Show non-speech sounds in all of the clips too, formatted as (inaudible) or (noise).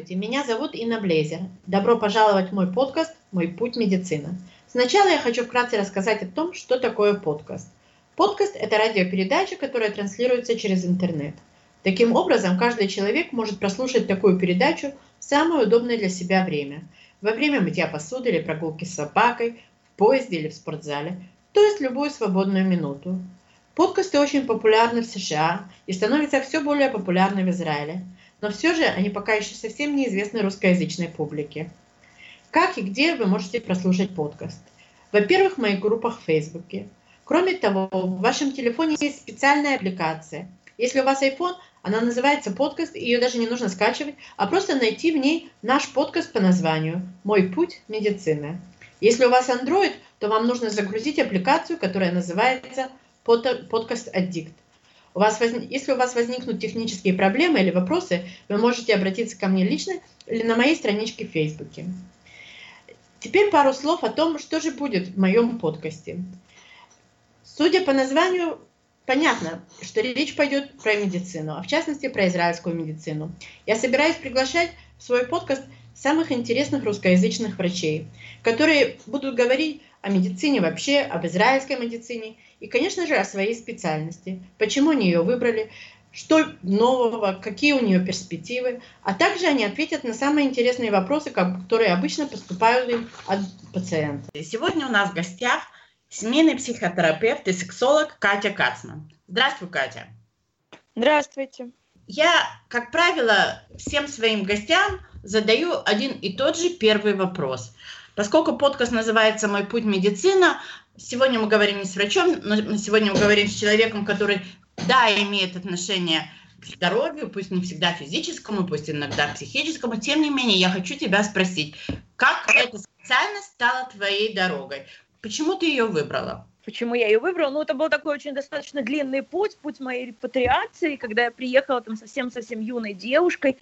Здравствуйте, меня зовут Инна Блейзер. Добро пожаловать в мой подкаст «Мой путь медицина». Сначала я хочу вкратце рассказать о том, что такое подкаст. Подкаст – это радиопередача, которая транслируется через интернет. Таким образом, каждый человек может прослушать такую передачу в самое удобное для себя время. Во время мытья посуды или прогулки с собакой, в поезде или в спортзале, то есть любую свободную минуту. Подкасты очень популярны в США и становятся все более популярны в Израиле – но все же они пока еще совсем неизвестны русскоязычной публике. Как и где вы можете прослушать подкаст? Во-первых, в моих группах в Фейсбуке. Кроме того, в вашем телефоне есть специальная аппликация. Если у вас iPhone, она называется подкаст, ее даже не нужно скачивать, а просто найти в ней наш подкаст по названию «Мой путь медицины». Если у вас Android, то вам нужно загрузить аппликацию, которая называется «Подкаст Addict». У вас воз... Если у вас возникнут технические проблемы или вопросы, вы можете обратиться ко мне лично или на моей страничке в Фейсбуке. Теперь пару слов о том, что же будет в моем подкасте. Судя по названию, понятно, что речь пойдет про медицину, а в частности про израильскую медицину. Я собираюсь приглашать в свой подкаст самых интересных русскоязычных врачей, которые будут говорить о медицине вообще, об израильской медицине и, конечно же, о своей специальности, почему они ее выбрали, что нового, какие у нее перспективы, а также они ответят на самые интересные вопросы, которые обычно поступают им от пациента. Сегодня у нас в гостях семейный психотерапевт и сексолог Катя Кацман. Здравствуй, Катя. Здравствуйте. Я, как правило, всем своим гостям задаю один и тот же первый вопрос. Поскольку подкаст называется «Мой путь медицина», сегодня мы говорим не с врачом, но сегодня мы говорим с человеком, который, да, имеет отношение к здоровью, пусть не всегда физическому, пусть иногда психическому. Тем не менее, я хочу тебя спросить, как эта специальность стала твоей дорогой? Почему ты ее выбрала? Почему я ее выбрала? Ну, это был такой очень достаточно длинный путь, путь моей репатриации, когда я приехала там совсем-совсем юной девушкой,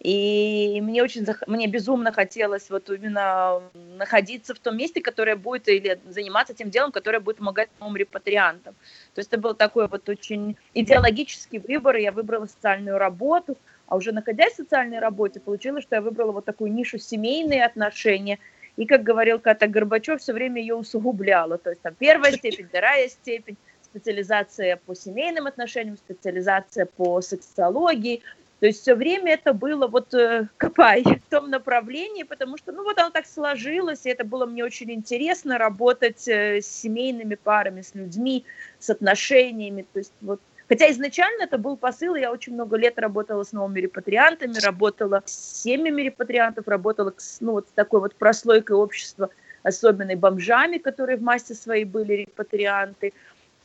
и мне очень, мне безумно хотелось вот именно находиться в том месте, которое будет, или заниматься тем делом, которое будет помогать новым репатриантам. То есть это был такой вот очень идеологический выбор, я выбрала социальную работу, а уже находясь в социальной работе, получилось, что я выбрала вот такую нишу семейные отношения, и, как говорил Ката Горбачев, все время ее усугубляла. То есть там первая степень, вторая степень, специализация по семейным отношениям, специализация по сексологии, то есть все время это было вот э, (laughs) копай в том направлении, потому что, ну вот оно так сложилось, и это было мне очень интересно работать э, с семейными парами, с людьми, с отношениями. То есть вот Хотя изначально это был посыл, я очень много лет работала с новыми репатриантами, работала с семьями репатриантов, работала с, ну, вот такой вот прослойкой общества, особенно бомжами, которые в массе своей были репатрианты.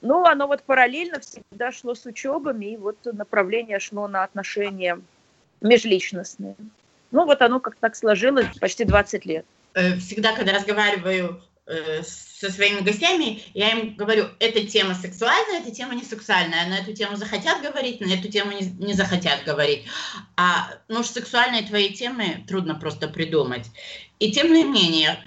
Ну, оно вот параллельно всегда шло с учебами, и вот направление шло на отношения межличностные. Ну, вот оно как так сложилось почти 20 лет. Э, всегда, когда разговариваю э, со своими гостями, я им говорю, эта тема сексуальная, эта тема не сексуальная. На эту тему захотят говорить, на эту тему не, не захотят говорить. А, ну, сексуальные твои темы трудно просто придумать. И тем не менее,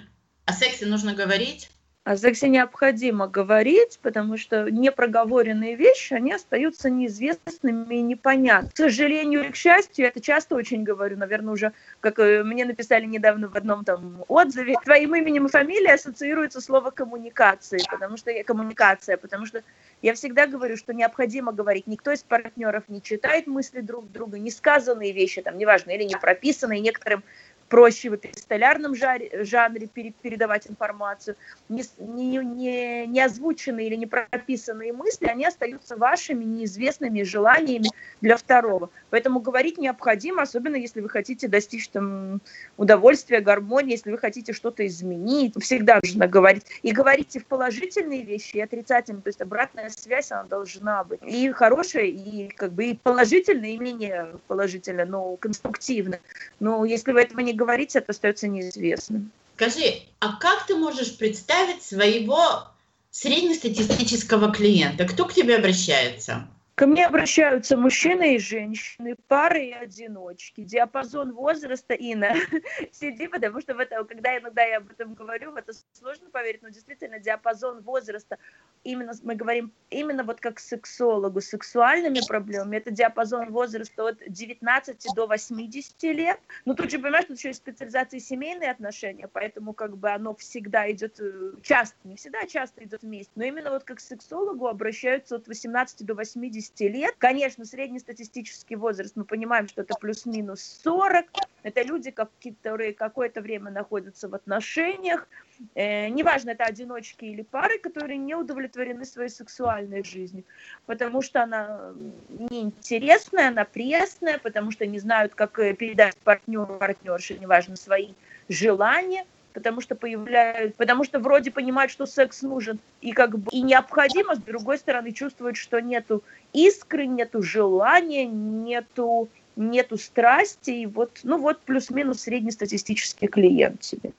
о сексе нужно говорить, о сексе необходимо говорить, потому что непроговоренные вещи, они остаются неизвестными и непонятными. К сожалению или к счастью, я это часто очень говорю, наверное, уже, как э, мне написали недавно в одном там отзыве, твоим именем и фамилией ассоциируется слово коммуникации, потому что я коммуникация, потому что я всегда говорю, что необходимо говорить. Никто из партнеров не читает мысли друг друга, не сказанные вещи, там, неважно, или не прописанные некоторым проще в эпистолярном жанре, жанре передавать информацию, не, не, не, не озвученные или не прописанные мысли, они остаются вашими неизвестными желаниями для второго. Поэтому говорить необходимо, особенно если вы хотите достичь там удовольствия, гармонии, если вы хотите что-то изменить, всегда нужно говорить. И говорите в положительные вещи и отрицательные, то есть обратная связь, она должна быть. И хорошая, и как бы и положительная, и менее положительная, но конструктивная. Но если вы этого не говорить, это остается неизвестным. Скажи, а как ты можешь представить своего среднестатистического клиента? Кто к тебе обращается? Ко мне обращаются мужчины и женщины, пары и одиночки. Диапазон возраста, Инна, (laughs) сиди, потому что в это, когда иногда я об этом говорю, в это сложно поверить, но действительно диапазон возраста, именно мы говорим, именно вот как сексологу, сексуальными проблемами, это диапазон возраста от 19 до 80 лет. Но тут же понимаешь, тут еще есть специализации семейные отношения, поэтому как бы оно всегда идет, э, часто, не всегда, а часто идет вместе. Но именно вот как сексологу обращаются от 18 до 80 50 лет. Конечно, среднестатистический возраст, мы понимаем, что это плюс-минус 40. Это люди, которые какое-то время находятся в отношениях. Э, неважно, это одиночки или пары, которые не удовлетворены своей сексуальной жизнью, потому что она неинтересная, она пресная, потому что не знают, как э, передать партнеру, партнерше, неважно, свои желания – потому что появляют, потому что вроде понимают, что секс нужен и как бы и необходимо, с другой стороны чувствуют, что нету искры, нету желания, нету нету страсти, и вот, ну вот плюс-минус среднестатистический клиент тебе.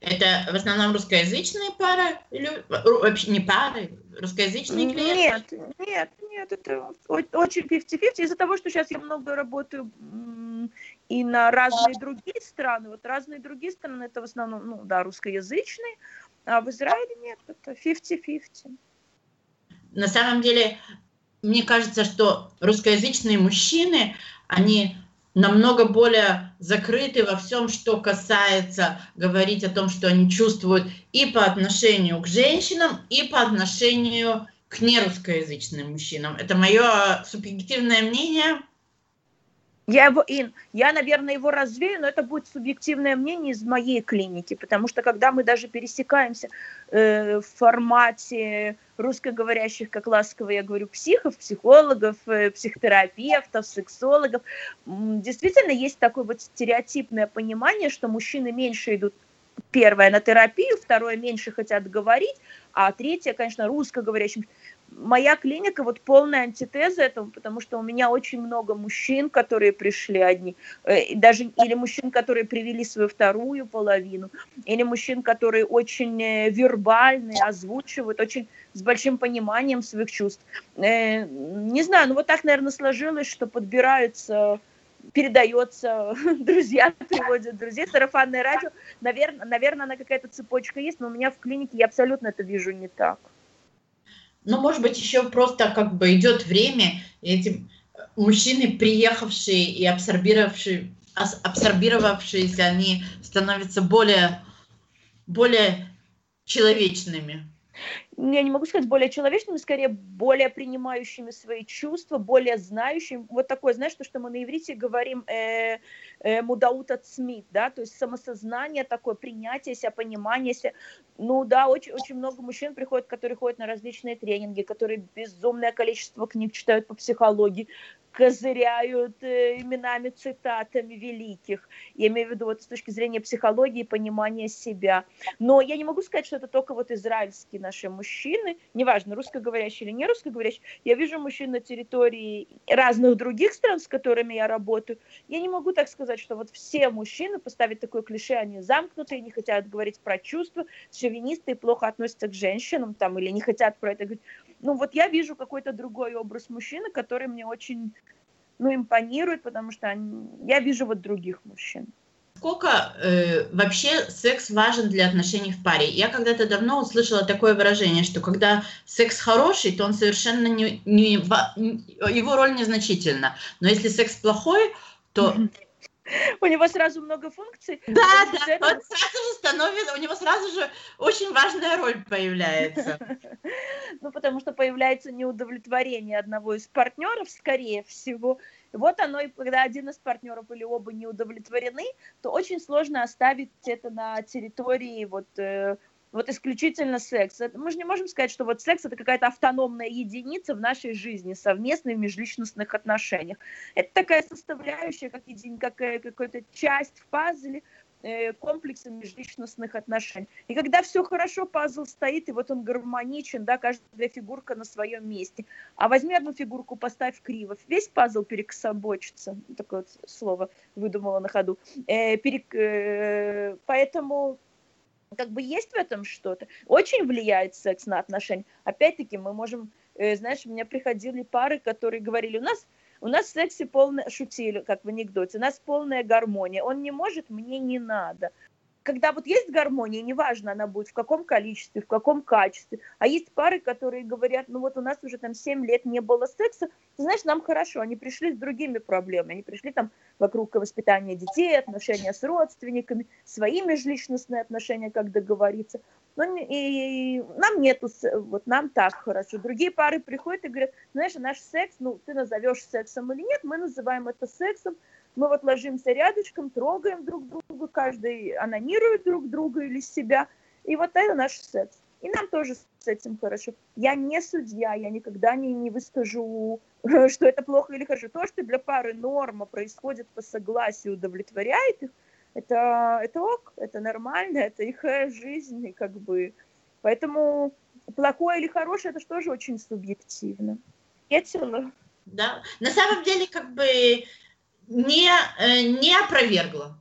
Это в основном русскоязычные пары или вообще не пары, русскоязычные клиенты? Нет, нет, нет, это очень 50-50. Из-за того, что сейчас я много работаю и на разные другие страны, вот разные другие страны, это в основном, ну да, русскоязычные, а в Израиле нет, это 50-50. На самом деле, мне кажется, что русскоязычные мужчины, они намного более закрыты во всем, что касается говорить о том, что они чувствуют и по отношению к женщинам, и по отношению к нерусскоязычным мужчинам. Это мое субъективное мнение. Я его, Ин, я, наверное, его развею, но это будет субъективное мнение из моей клиники, потому что когда мы даже пересекаемся э, в формате русскоговорящих, как ласково я говорю, психов, психологов, э, психотерапевтов, сексологов, действительно есть такое вот стереотипное понимание, что мужчины меньше идут первое на терапию, второе меньше хотят говорить, а третье, конечно, русскоговорящим моя клиника вот полная антитеза этому, потому что у меня очень много мужчин, которые пришли одни, э, даже или мужчин, которые привели свою вторую половину, или мужчин, которые очень э, вербальные, озвучивают, очень с большим пониманием своих чувств. Э, не знаю, ну вот так, наверное, сложилось, что подбираются передается, (laughs) друзья приводят друзей, сарафанное радио, наверное, наверное, она какая-то цепочка есть, но у меня в клинике я абсолютно это вижу не так ну, может быть, еще просто как бы идет время, и эти мужчины, приехавшие и абсорбировавшие, абсорбировавшиеся, они становятся более, более человечными я не могу сказать более человечными, скорее более принимающими свои чувства, более знающими. Вот такое, знаешь, то, что мы на иврите говорим э, э, мудаут от СМИ, да, то есть самосознание такое, принятие себя, понимание себя. Ну да, очень, очень много мужчин приходят, которые ходят на различные тренинги, которые безумное количество книг читают по психологии, козыряют э, именами, цитатами великих. Я имею в виду вот с точки зрения психологии понимания себя. Но я не могу сказать, что это только вот израильские наши мужчины, неважно, русскоговорящие или не русскоговорящие. Я вижу мужчин на территории разных других стран, с которыми я работаю. Я не могу так сказать, что вот все мужчины, поставить такое клише, они замкнутые, не хотят говорить про чувства, шовинисты и плохо относятся к женщинам там, или не хотят про это говорить ну вот я вижу какой-то другой образ мужчины, который мне очень, ну, импонирует, потому что они, я вижу вот других мужчин. Сколько э, вообще секс важен для отношений в паре? Я когда-то давно услышала такое выражение, что когда секс хороший, то он совершенно не, не его роль незначительна. Но если секс плохой, то у него сразу много функций. Да, да, он сразу же становится, у него сразу же очень важная роль появляется. (laughs) Ну, потому что появляется неудовлетворение одного из партнеров, скорее всего. Вот оно, и когда один из партнеров или оба не удовлетворены, то очень сложно оставить это на территории вот э, вот исключительно секс. Это, мы же не можем сказать, что вот секс это какая-то автономная единица в нашей жизни, совместной в межличностных отношениях. Это такая составляющая, как, един, как э, какая-то часть в пазле, э, комплекса межличностных отношений. И когда все хорошо, пазл стоит, и вот он гармоничен, да, каждая фигурка на своем месте. А возьми одну фигурку, поставь криво, весь пазл перекособочится. Такое вот слово выдумала на ходу. Э, перек, э, поэтому как бы есть в этом что-то. Очень влияет секс на отношения. Опять-таки мы можем э, знаешь, у меня приходили пары, которые говорили, у нас у нас в сексе полная, шутили, как в анекдоте, у нас полная гармония. Он не может, мне не надо когда вот есть гармония, неважно, она будет в каком количестве, в каком качестве, а есть пары, которые говорят, ну вот у нас уже там 7 лет не было секса, ты знаешь, нам хорошо, они пришли с другими проблемами, они пришли там вокруг воспитания детей, отношения с родственниками, свои межличностные отношения, как договориться. Но и нам нету, вот нам так хорошо. Другие пары приходят и говорят, знаешь, наш секс, ну ты назовешь сексом или нет, мы называем это сексом, мы вот ложимся рядышком, трогаем друг друга, каждый анонирует друг друга или себя, и вот это наш секс. И нам тоже с этим хорошо. Я не судья, я никогда не, не выскажу, (laughs) что это плохо или хорошо. То, что для пары норма происходит по согласию, удовлетворяет их, это, это ок, это нормально, это их жизнь, как бы... Поэтому плохое или хорошее, это же тоже очень субъективно. Весело. Да, на самом деле, как бы не, э, не опровергла.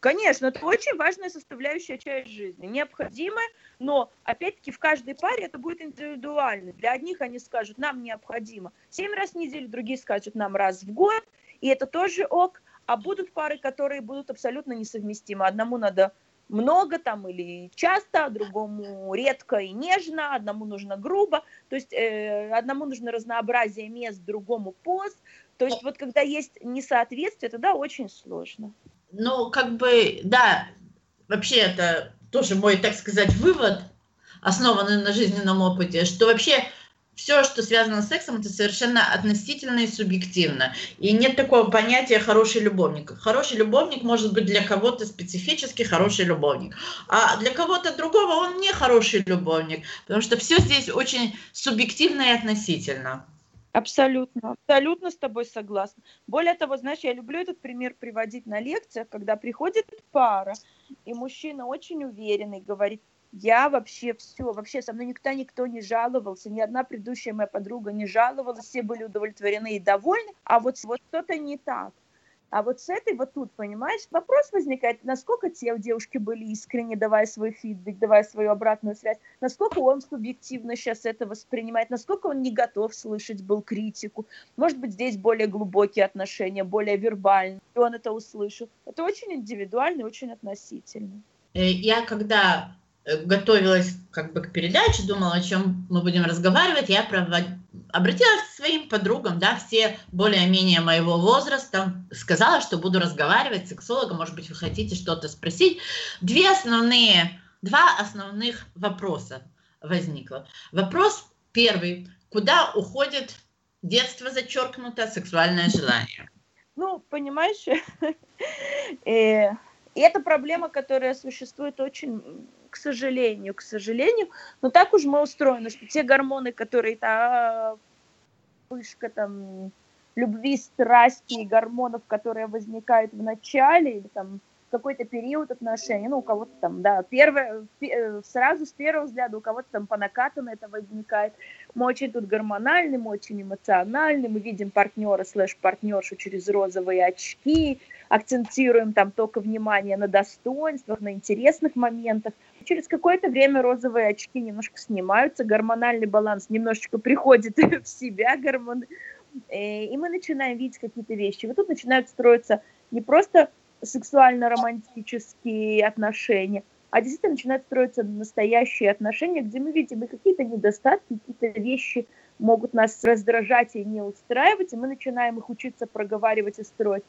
Конечно, это очень важная составляющая часть жизни, необходимая, но опять-таки в каждой паре это будет индивидуально. Для одних они скажут, нам необходимо семь раз в неделю, другие скажут, нам раз в год, и это тоже ок, а будут пары, которые будут абсолютно несовместимы. Одному надо много там или часто, а другому редко и нежно, одному нужно грубо, то есть э, одному нужно разнообразие мест, другому пост, то есть вот когда есть несоответствие, тогда очень сложно. Ну, как бы, да, вообще это тоже мой, так сказать, вывод, основанный на жизненном опыте, что вообще все, что связано с сексом, это совершенно относительно и субъективно. И нет такого понятия хороший любовник. Хороший любовник может быть для кого-то специфически хороший любовник, а для кого-то другого он не хороший любовник, потому что все здесь очень субъективно и относительно. Абсолютно, абсолютно с тобой согласна. Более того, знаешь, я люблю этот пример приводить на лекциях, когда приходит пара, и мужчина очень уверенный, говорит, я вообще все, вообще со мной никто никто не жаловался, ни одна предыдущая моя подруга не жаловалась, все были удовлетворены и довольны, а вот, вот что-то не так. А вот с этой вот тут, понимаешь, вопрос возникает, насколько те девушки были искренне, давая свой фидбэк, давая свою обратную связь, насколько он субъективно сейчас это воспринимает, насколько он не готов слышать был критику. Может быть, здесь более глубокие отношения, более вербальные, и он это услышал. Это очень индивидуально и очень относительно. Э, я когда готовилась как бы к передаче, думала, о чем мы будем разговаривать, я провод... обратилась к своим подругам, да, все более-менее моего возраста, сказала, что буду разговаривать с сексологом, может быть, вы хотите что-то спросить. Две основные, два основных вопроса возникло. Вопрос первый, куда уходит детство зачеркнуто, сексуальное желание? Ну, понимаешь, (laughs) э, и это проблема, которая существует очень к сожалению, к сожалению. Но так уж мы устроены, что те гормоны, которые та вышка там любви, страсти и гормонов, которые возникают в начале или там какой-то период отношений, ну, у кого-то там, да, первое, э, сразу с первого взгляда, у кого-то там по накатану это возникает. Мы очень тут гормональны, мы очень эмоциональны, мы видим партнера слэш-партнершу через розовые очки, акцентируем там только внимание на достоинствах, на интересных моментах. Через какое-то время розовые очки немножко снимаются, гормональный баланс немножечко приходит (laughs) в себя, гормоны, э, и мы начинаем видеть какие-то вещи. Вот тут начинают строиться не просто сексуально-романтические отношения, а действительно начинают строиться настоящие отношения, где мы видим и какие-то недостатки, какие-то вещи могут нас раздражать и не устраивать, и мы начинаем их учиться проговаривать и строить.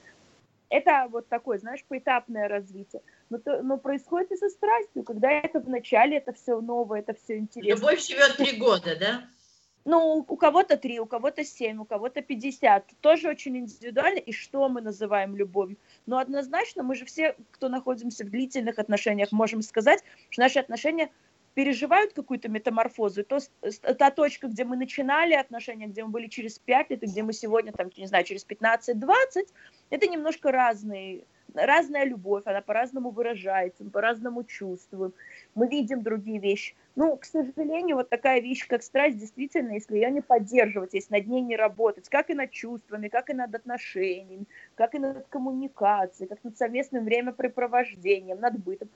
Это вот такое, знаешь, поэтапное развитие. Но, то, но происходит и со страстью, когда это вначале, это все новое, это все интересно. Любовь живет три года, да? Ну, у кого-то три, у кого-то семь, у кого-то пятьдесят. Тоже очень индивидуально. И что мы называем любовью? Но однозначно мы же все, кто находимся в длительных отношениях, можем сказать, что наши отношения переживают какую-то метаморфозу. То, та точка, где мы начинали отношения, где мы были через пять лет, и где мы сегодня, там, не знаю, через 15-20, это немножко разные разная любовь, она по-разному выражается, мы по-разному чувствуем, мы видим другие вещи. Ну, к сожалению, вот такая вещь, как страсть, действительно, если ее не поддерживать, если над ней не работать, как и над чувствами, как и над отношениями, как и над коммуникацией, как над совместным времяпрепровождением, над бытом,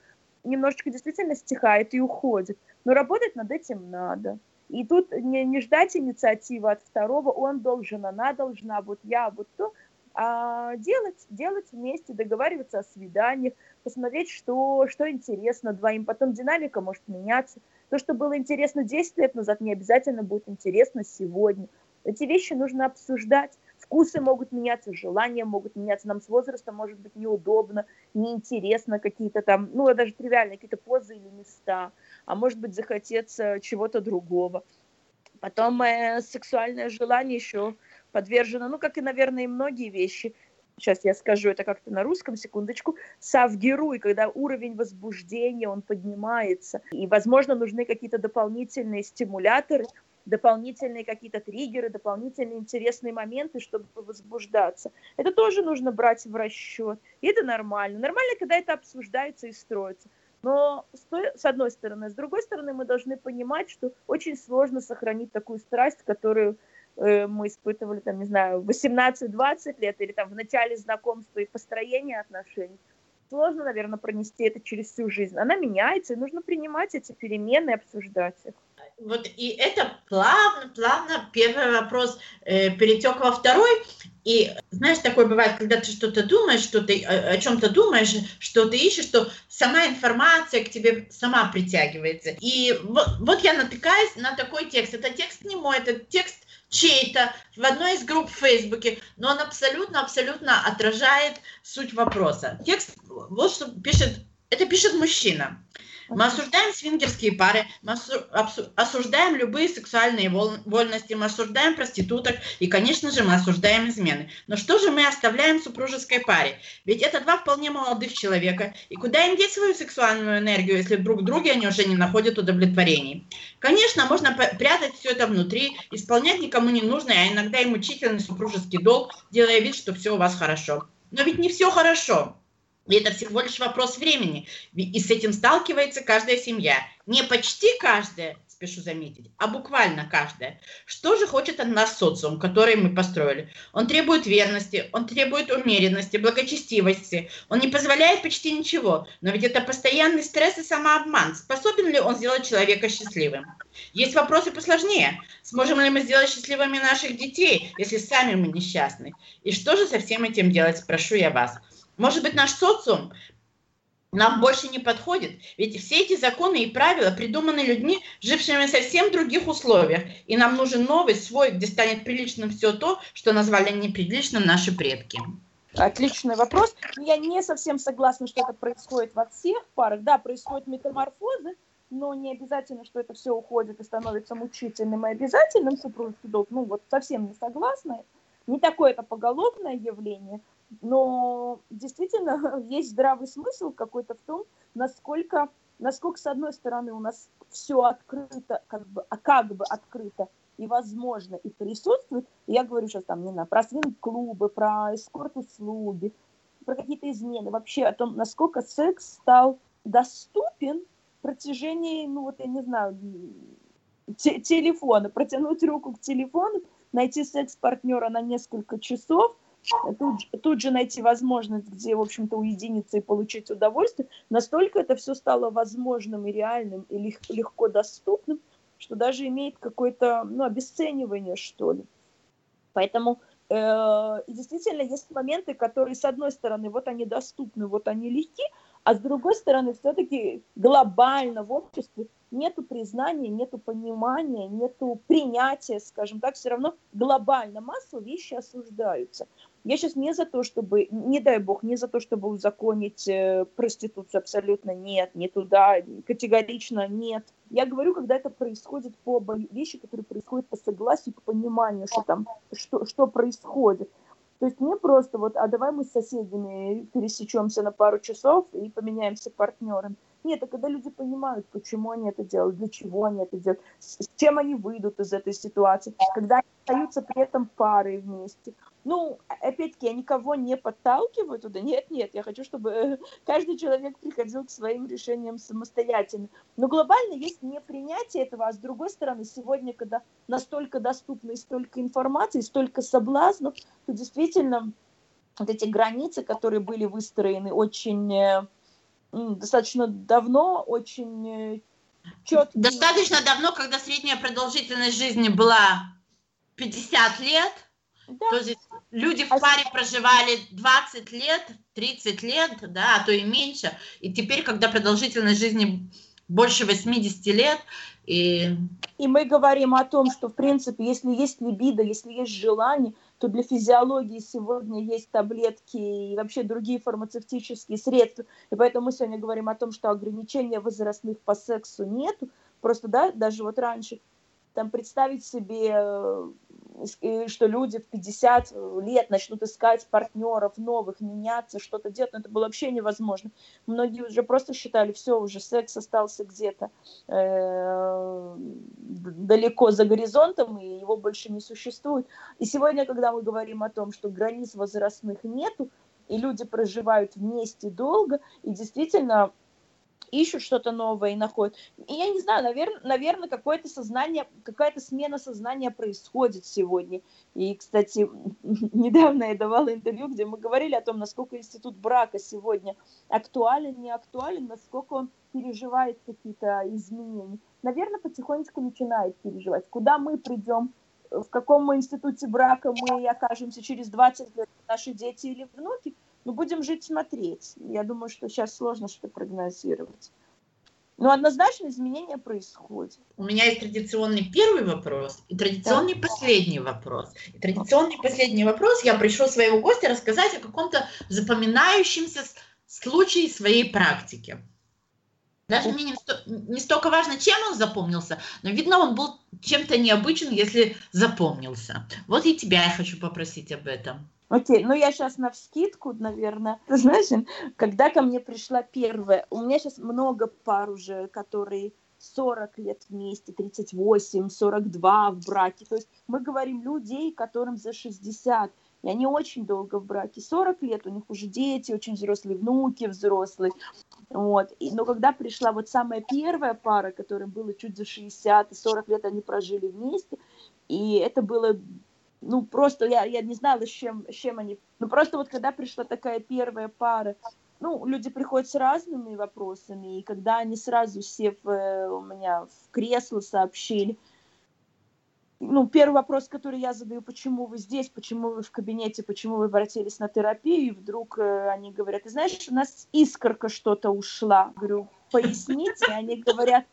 немножечко действительно стихает и уходит. Но работать над этим надо. И тут не, не ждать инициативы от второго, он должен, она должна, вот я, вот то, а делать, делать вместе, договариваться о свиданиях, посмотреть, что, что интересно двоим. Потом динамика может меняться. То, что было интересно 10 лет назад, не обязательно будет интересно сегодня. Эти вещи нужно обсуждать. Вкусы могут меняться, желания могут меняться. Нам с возрастом может быть неудобно, неинтересно какие-то там, ну, даже тривиальные какие-то позы или места. А может быть захотеться чего-то другого. Потом э, сексуальное желание еще подвержено, ну, как и, наверное, и многие вещи, сейчас я скажу это как-то на русском, секундочку, савгеруй, когда уровень возбуждения, он поднимается, и, возможно, нужны какие-то дополнительные стимуляторы, дополнительные какие-то триггеры, дополнительные интересные моменты, чтобы возбуждаться. Это тоже нужно брать в расчет. И это нормально. Нормально, когда это обсуждается и строится. Но с одной стороны, с другой стороны, мы должны понимать, что очень сложно сохранить такую страсть, которую э, мы испытывали, там, не знаю, 18-20 лет или там в начале знакомства и построения отношений. Сложно, наверное, пронести это через всю жизнь. Она меняется, и нужно принимать эти перемены и обсуждать их вот и это плавно, плавно первый вопрос э, перетек во второй. И знаешь, такое бывает, когда ты что-то думаешь, что ты о, о чем-то думаешь, что ты ищешь, что сама информация к тебе сама притягивается. И вот, вот я натыкаюсь на такой текст. Это текст не мой, это текст чей-то в одной из групп в Фейсбуке, но он абсолютно-абсолютно отражает суть вопроса. Текст, вот что пишет, это пишет мужчина. Мы осуждаем свингерские пары, мы осуждаем любые сексуальные вольности, мы осуждаем проституток и, конечно же, мы осуждаем измены. Но что же мы оставляем супружеской паре? Ведь это два вполне молодых человека. И куда им деть свою сексуальную энергию, если друг друге они уже не находят удовлетворений? Конечно, можно прятать все это внутри, исполнять никому не нужный, а иногда и мучительный супружеский долг, делая вид, что все у вас хорошо. Но ведь не все хорошо. И это всего лишь вопрос времени. И с этим сталкивается каждая семья. Не почти каждая, спешу заметить, а буквально каждая. Что же хочет от нас социум, который мы построили? Он требует верности, он требует умеренности, благочестивости. Он не позволяет почти ничего. Но ведь это постоянный стресс и самообман. Способен ли он сделать человека счастливым? Есть вопросы посложнее. Сможем ли мы сделать счастливыми наших детей, если сами мы несчастны? И что же со всем этим делать, спрошу я вас. Может быть, наш социум нам больше не подходит. Ведь все эти законы и правила придуманы людьми, жившими в совсем других условиях. И нам нужен новый, свой, где станет приличным все то, что назвали неприличным наши предки. Отличный вопрос. Я не совсем согласна, что это происходит во всех парах. Да, происходят метаморфозы, но не обязательно, что это все уходит и становится мучительным и обязательным супружеский долг. Ну вот совсем не согласна. Не такое это поголовное явление, но действительно (laughs) есть здравый смысл какой-то в том, насколько, насколько, с одной стороны, у нас все открыто, как бы, а как бы открыто и возможно, и присутствует. Я говорю сейчас там, не знаю, про свинг-клубы, про эскорт-услуги, про какие-то измены, вообще о том, насколько секс стал доступен в протяжении, ну вот я не знаю, телефона, протянуть руку к телефону, найти секс-партнера на несколько часов – тут, тут же найти возможность, где, в общем-то, уединиться и получить удовольствие, настолько это все стало возможным и реальным, и лег, легко доступным, что даже имеет какое-то ну, обесценивание, что ли. Поэтому э, действительно есть моменты, которые, с одной стороны, вот они доступны, вот они легки, а с другой стороны, все-таки глобально в обществе нету признания, нету понимания, нету принятия, скажем так, все равно глобально массово вещи осуждаются. Я сейчас не за то, чтобы, не дай бог, не за то, чтобы узаконить э, проституцию, абсолютно нет, не туда, категорично нет. Я говорю, когда это происходит по вещи, которые происходят по согласию, по пониманию, что там, что, что происходит. То есть не просто вот, а давай мы с соседями пересечемся на пару часов и поменяемся партнерами. Нет, это когда люди понимают, почему они это делают, для чего они это делают, с чем они выйдут из этой ситуации, когда они остаются при этом парой вместе. Ну, опять-таки, я никого не подталкиваю туда. Нет, нет, я хочу, чтобы э, (laughs) каждый человек приходил к своим решениям самостоятельно. Но глобально есть непринятие этого, а с другой стороны, сегодня, когда настолько доступно и столько информации, столько соблазнов, то действительно вот эти границы, которые были выстроены очень э, достаточно давно, очень э, четкие. Достаточно давно, когда средняя продолжительность жизни была 50 лет, да. то есть люди в а паре проживали 20 лет, 30 лет, да, а то и меньше. И теперь, когда продолжительность жизни больше 80 лет, и... и мы говорим о том, что, в принципе, если есть либидо, если есть желание, то для физиологии сегодня есть таблетки и вообще другие фармацевтические средства. И поэтому мы сегодня говорим о том, что ограничения возрастных по сексу нету. Просто, да, даже вот раньше там представить себе, э, что люди в 50 лет начнут искать партнеров новых, меняться, что-то делать, но это было вообще невозможно. Многие уже просто считали, все, уже секс остался где-то э, далеко за горизонтом, и его больше не существует. И сегодня, когда мы говорим о том, что границ возрастных нету, и люди проживают вместе долго, и действительно ищут что-то новое и находят. И я не знаю, наверное, наверное какое-то сознание, какая-то смена сознания происходит сегодня. И, кстати, (laughs) недавно я давала интервью, где мы говорили о том, насколько институт брака сегодня актуален, не актуален, насколько он переживает какие-то изменения. Наверное, потихонечку начинает переживать. Куда мы придем, в каком институте брака мы окажемся через 20 лет, наши дети или внуки – ну, будем жить, смотреть. Я думаю, что сейчас сложно что-то прогнозировать. Но однозначно изменения происходят. У меня есть традиционный первый вопрос и традиционный да. последний вопрос. И традиционный последний вопрос я пришел своего гостя рассказать о каком-то запоминающемся случае своей практики. Даже мне не, сто, не столько важно, чем он запомнился, но видно, он был чем-то необычен, если запомнился. Вот и тебя я хочу попросить об этом. Окей, ну я сейчас на вскидку, наверное. Ты знаешь, когда ко мне пришла первая, у меня сейчас много пар уже, которые 40 лет вместе, 38, 42 в браке. То есть мы говорим людей, которым за 60, и они очень долго в браке. 40 лет, у них уже дети, очень взрослые, внуки взрослые. Вот. И, но когда пришла вот самая первая пара, которым было чуть за 60, и 40 лет они прожили вместе, и это было ну, просто я, я не знала, с чем, с чем они... Ну, просто вот когда пришла такая первая пара, ну, люди приходят с разными вопросами, и когда они сразу, сев э, у меня в кресло, сообщили, ну, первый вопрос, который я задаю, почему вы здесь, почему вы в кабинете, почему вы обратились на терапию, и вдруг э, они говорят, ты знаешь, у нас искорка что-то ушла. Говорю, поясните, они говорят,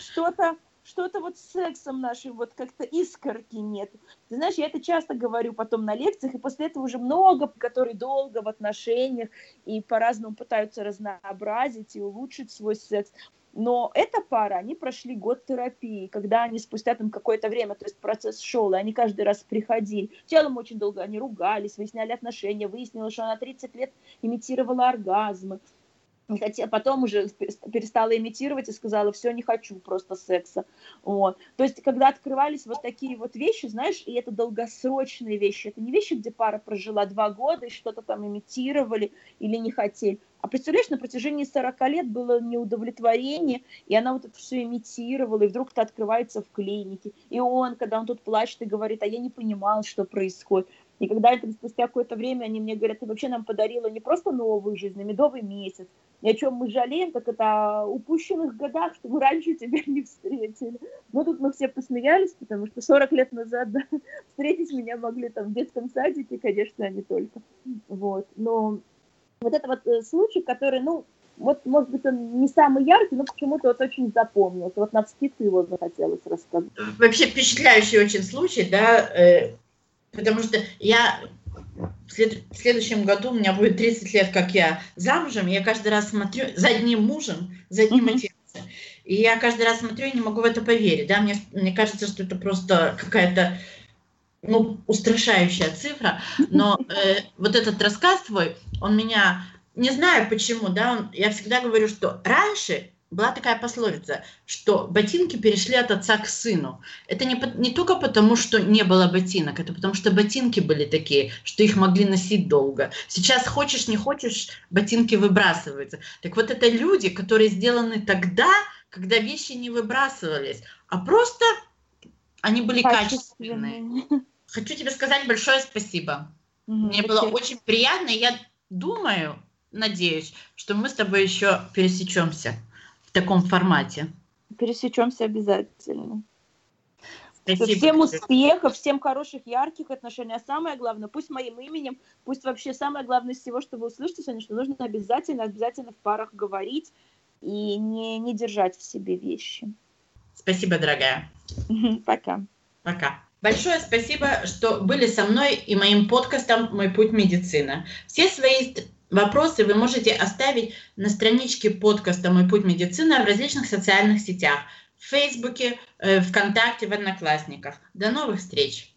что-то что-то вот с сексом нашим вот как-то искорки нет. Ты знаешь, я это часто говорю потом на лекциях, и после этого уже много, которые долго в отношениях и по-разному пытаются разнообразить и улучшить свой секс. Но эта пара, они прошли год терапии, когда они спустя там какое-то время, то есть процесс шел, и они каждый раз приходили. Телом очень долго они ругались, выясняли отношения, выяснилось, что она 30 лет имитировала оргазмы не хотела, потом уже перестала имитировать и сказала, все, не хочу просто секса. Вот. То есть, когда открывались вот такие вот вещи, знаешь, и это долгосрочные вещи, это не вещи, где пара прожила два года и что-то там имитировали или не хотели. А представляешь, на протяжении 40 лет было неудовлетворение, и она вот это все имитировала, и вдруг это открывается в клинике. И он, когда он тут плачет и говорит, а я не понимал, что происходит. И когда это спустя какое-то время они мне говорят, ты вообще нам подарила не просто новую жизнь, а медовый месяц. И о чем мы жалеем, так это о упущенных годах, что мы раньше тебя не встретили. Но тут мы все посмеялись, потому что 40 лет назад да, (laughs) встретить меня могли там в детском садике, конечно, а не только. Вот. Но вот это вот э, случай, который, ну, вот, может быть, он не самый яркий, но почему-то вот очень запомнился. Вот на вскидку его захотелось рассказать. Вообще впечатляющий очень случай, да, э, Потому что я в, след... в следующем году у меня будет 30 лет, как я замужем, я каждый раз смотрю за одним мужем, за одним mm-hmm. отцом. И я каждый раз смотрю и не могу в это поверить. Да? Мне, мне кажется, что это просто какая-то ну, устрашающая цифра. Но э, вот этот рассказ твой, он меня... Не знаю почему, да, он, я всегда говорю, что раньше была такая пословица, что ботинки перешли от отца к сыну. Это не, не только потому, что не было ботинок, это потому что ботинки были такие, что их могли носить долго. Сейчас хочешь, не хочешь, ботинки выбрасываются. Так вот это люди, которые сделаны тогда, когда вещи не выбрасывались, а просто они были качественные. Хочу тебе сказать большое спасибо. Угу, Мне было очень приятно, и я думаю, надеюсь, что мы с тобой еще пересечемся таком формате. Пересечемся обязательно. Спасибо. Всем успехов, всем хороших, ярких отношений. А самое главное, пусть моим именем, пусть вообще самое главное из всего, что вы услышите сегодня, что нужно обязательно, обязательно в парах говорить и не, не держать в себе вещи. Спасибо, дорогая. Пока. Пока. Большое спасибо, что были со мной и моим подкастом «Мой путь медицина». Все свои вопросы вы можете оставить на страничке подкаста «Мой путь медицина» в различных социальных сетях – в Фейсбуке, э, ВКонтакте, в Одноклассниках. До новых встреч!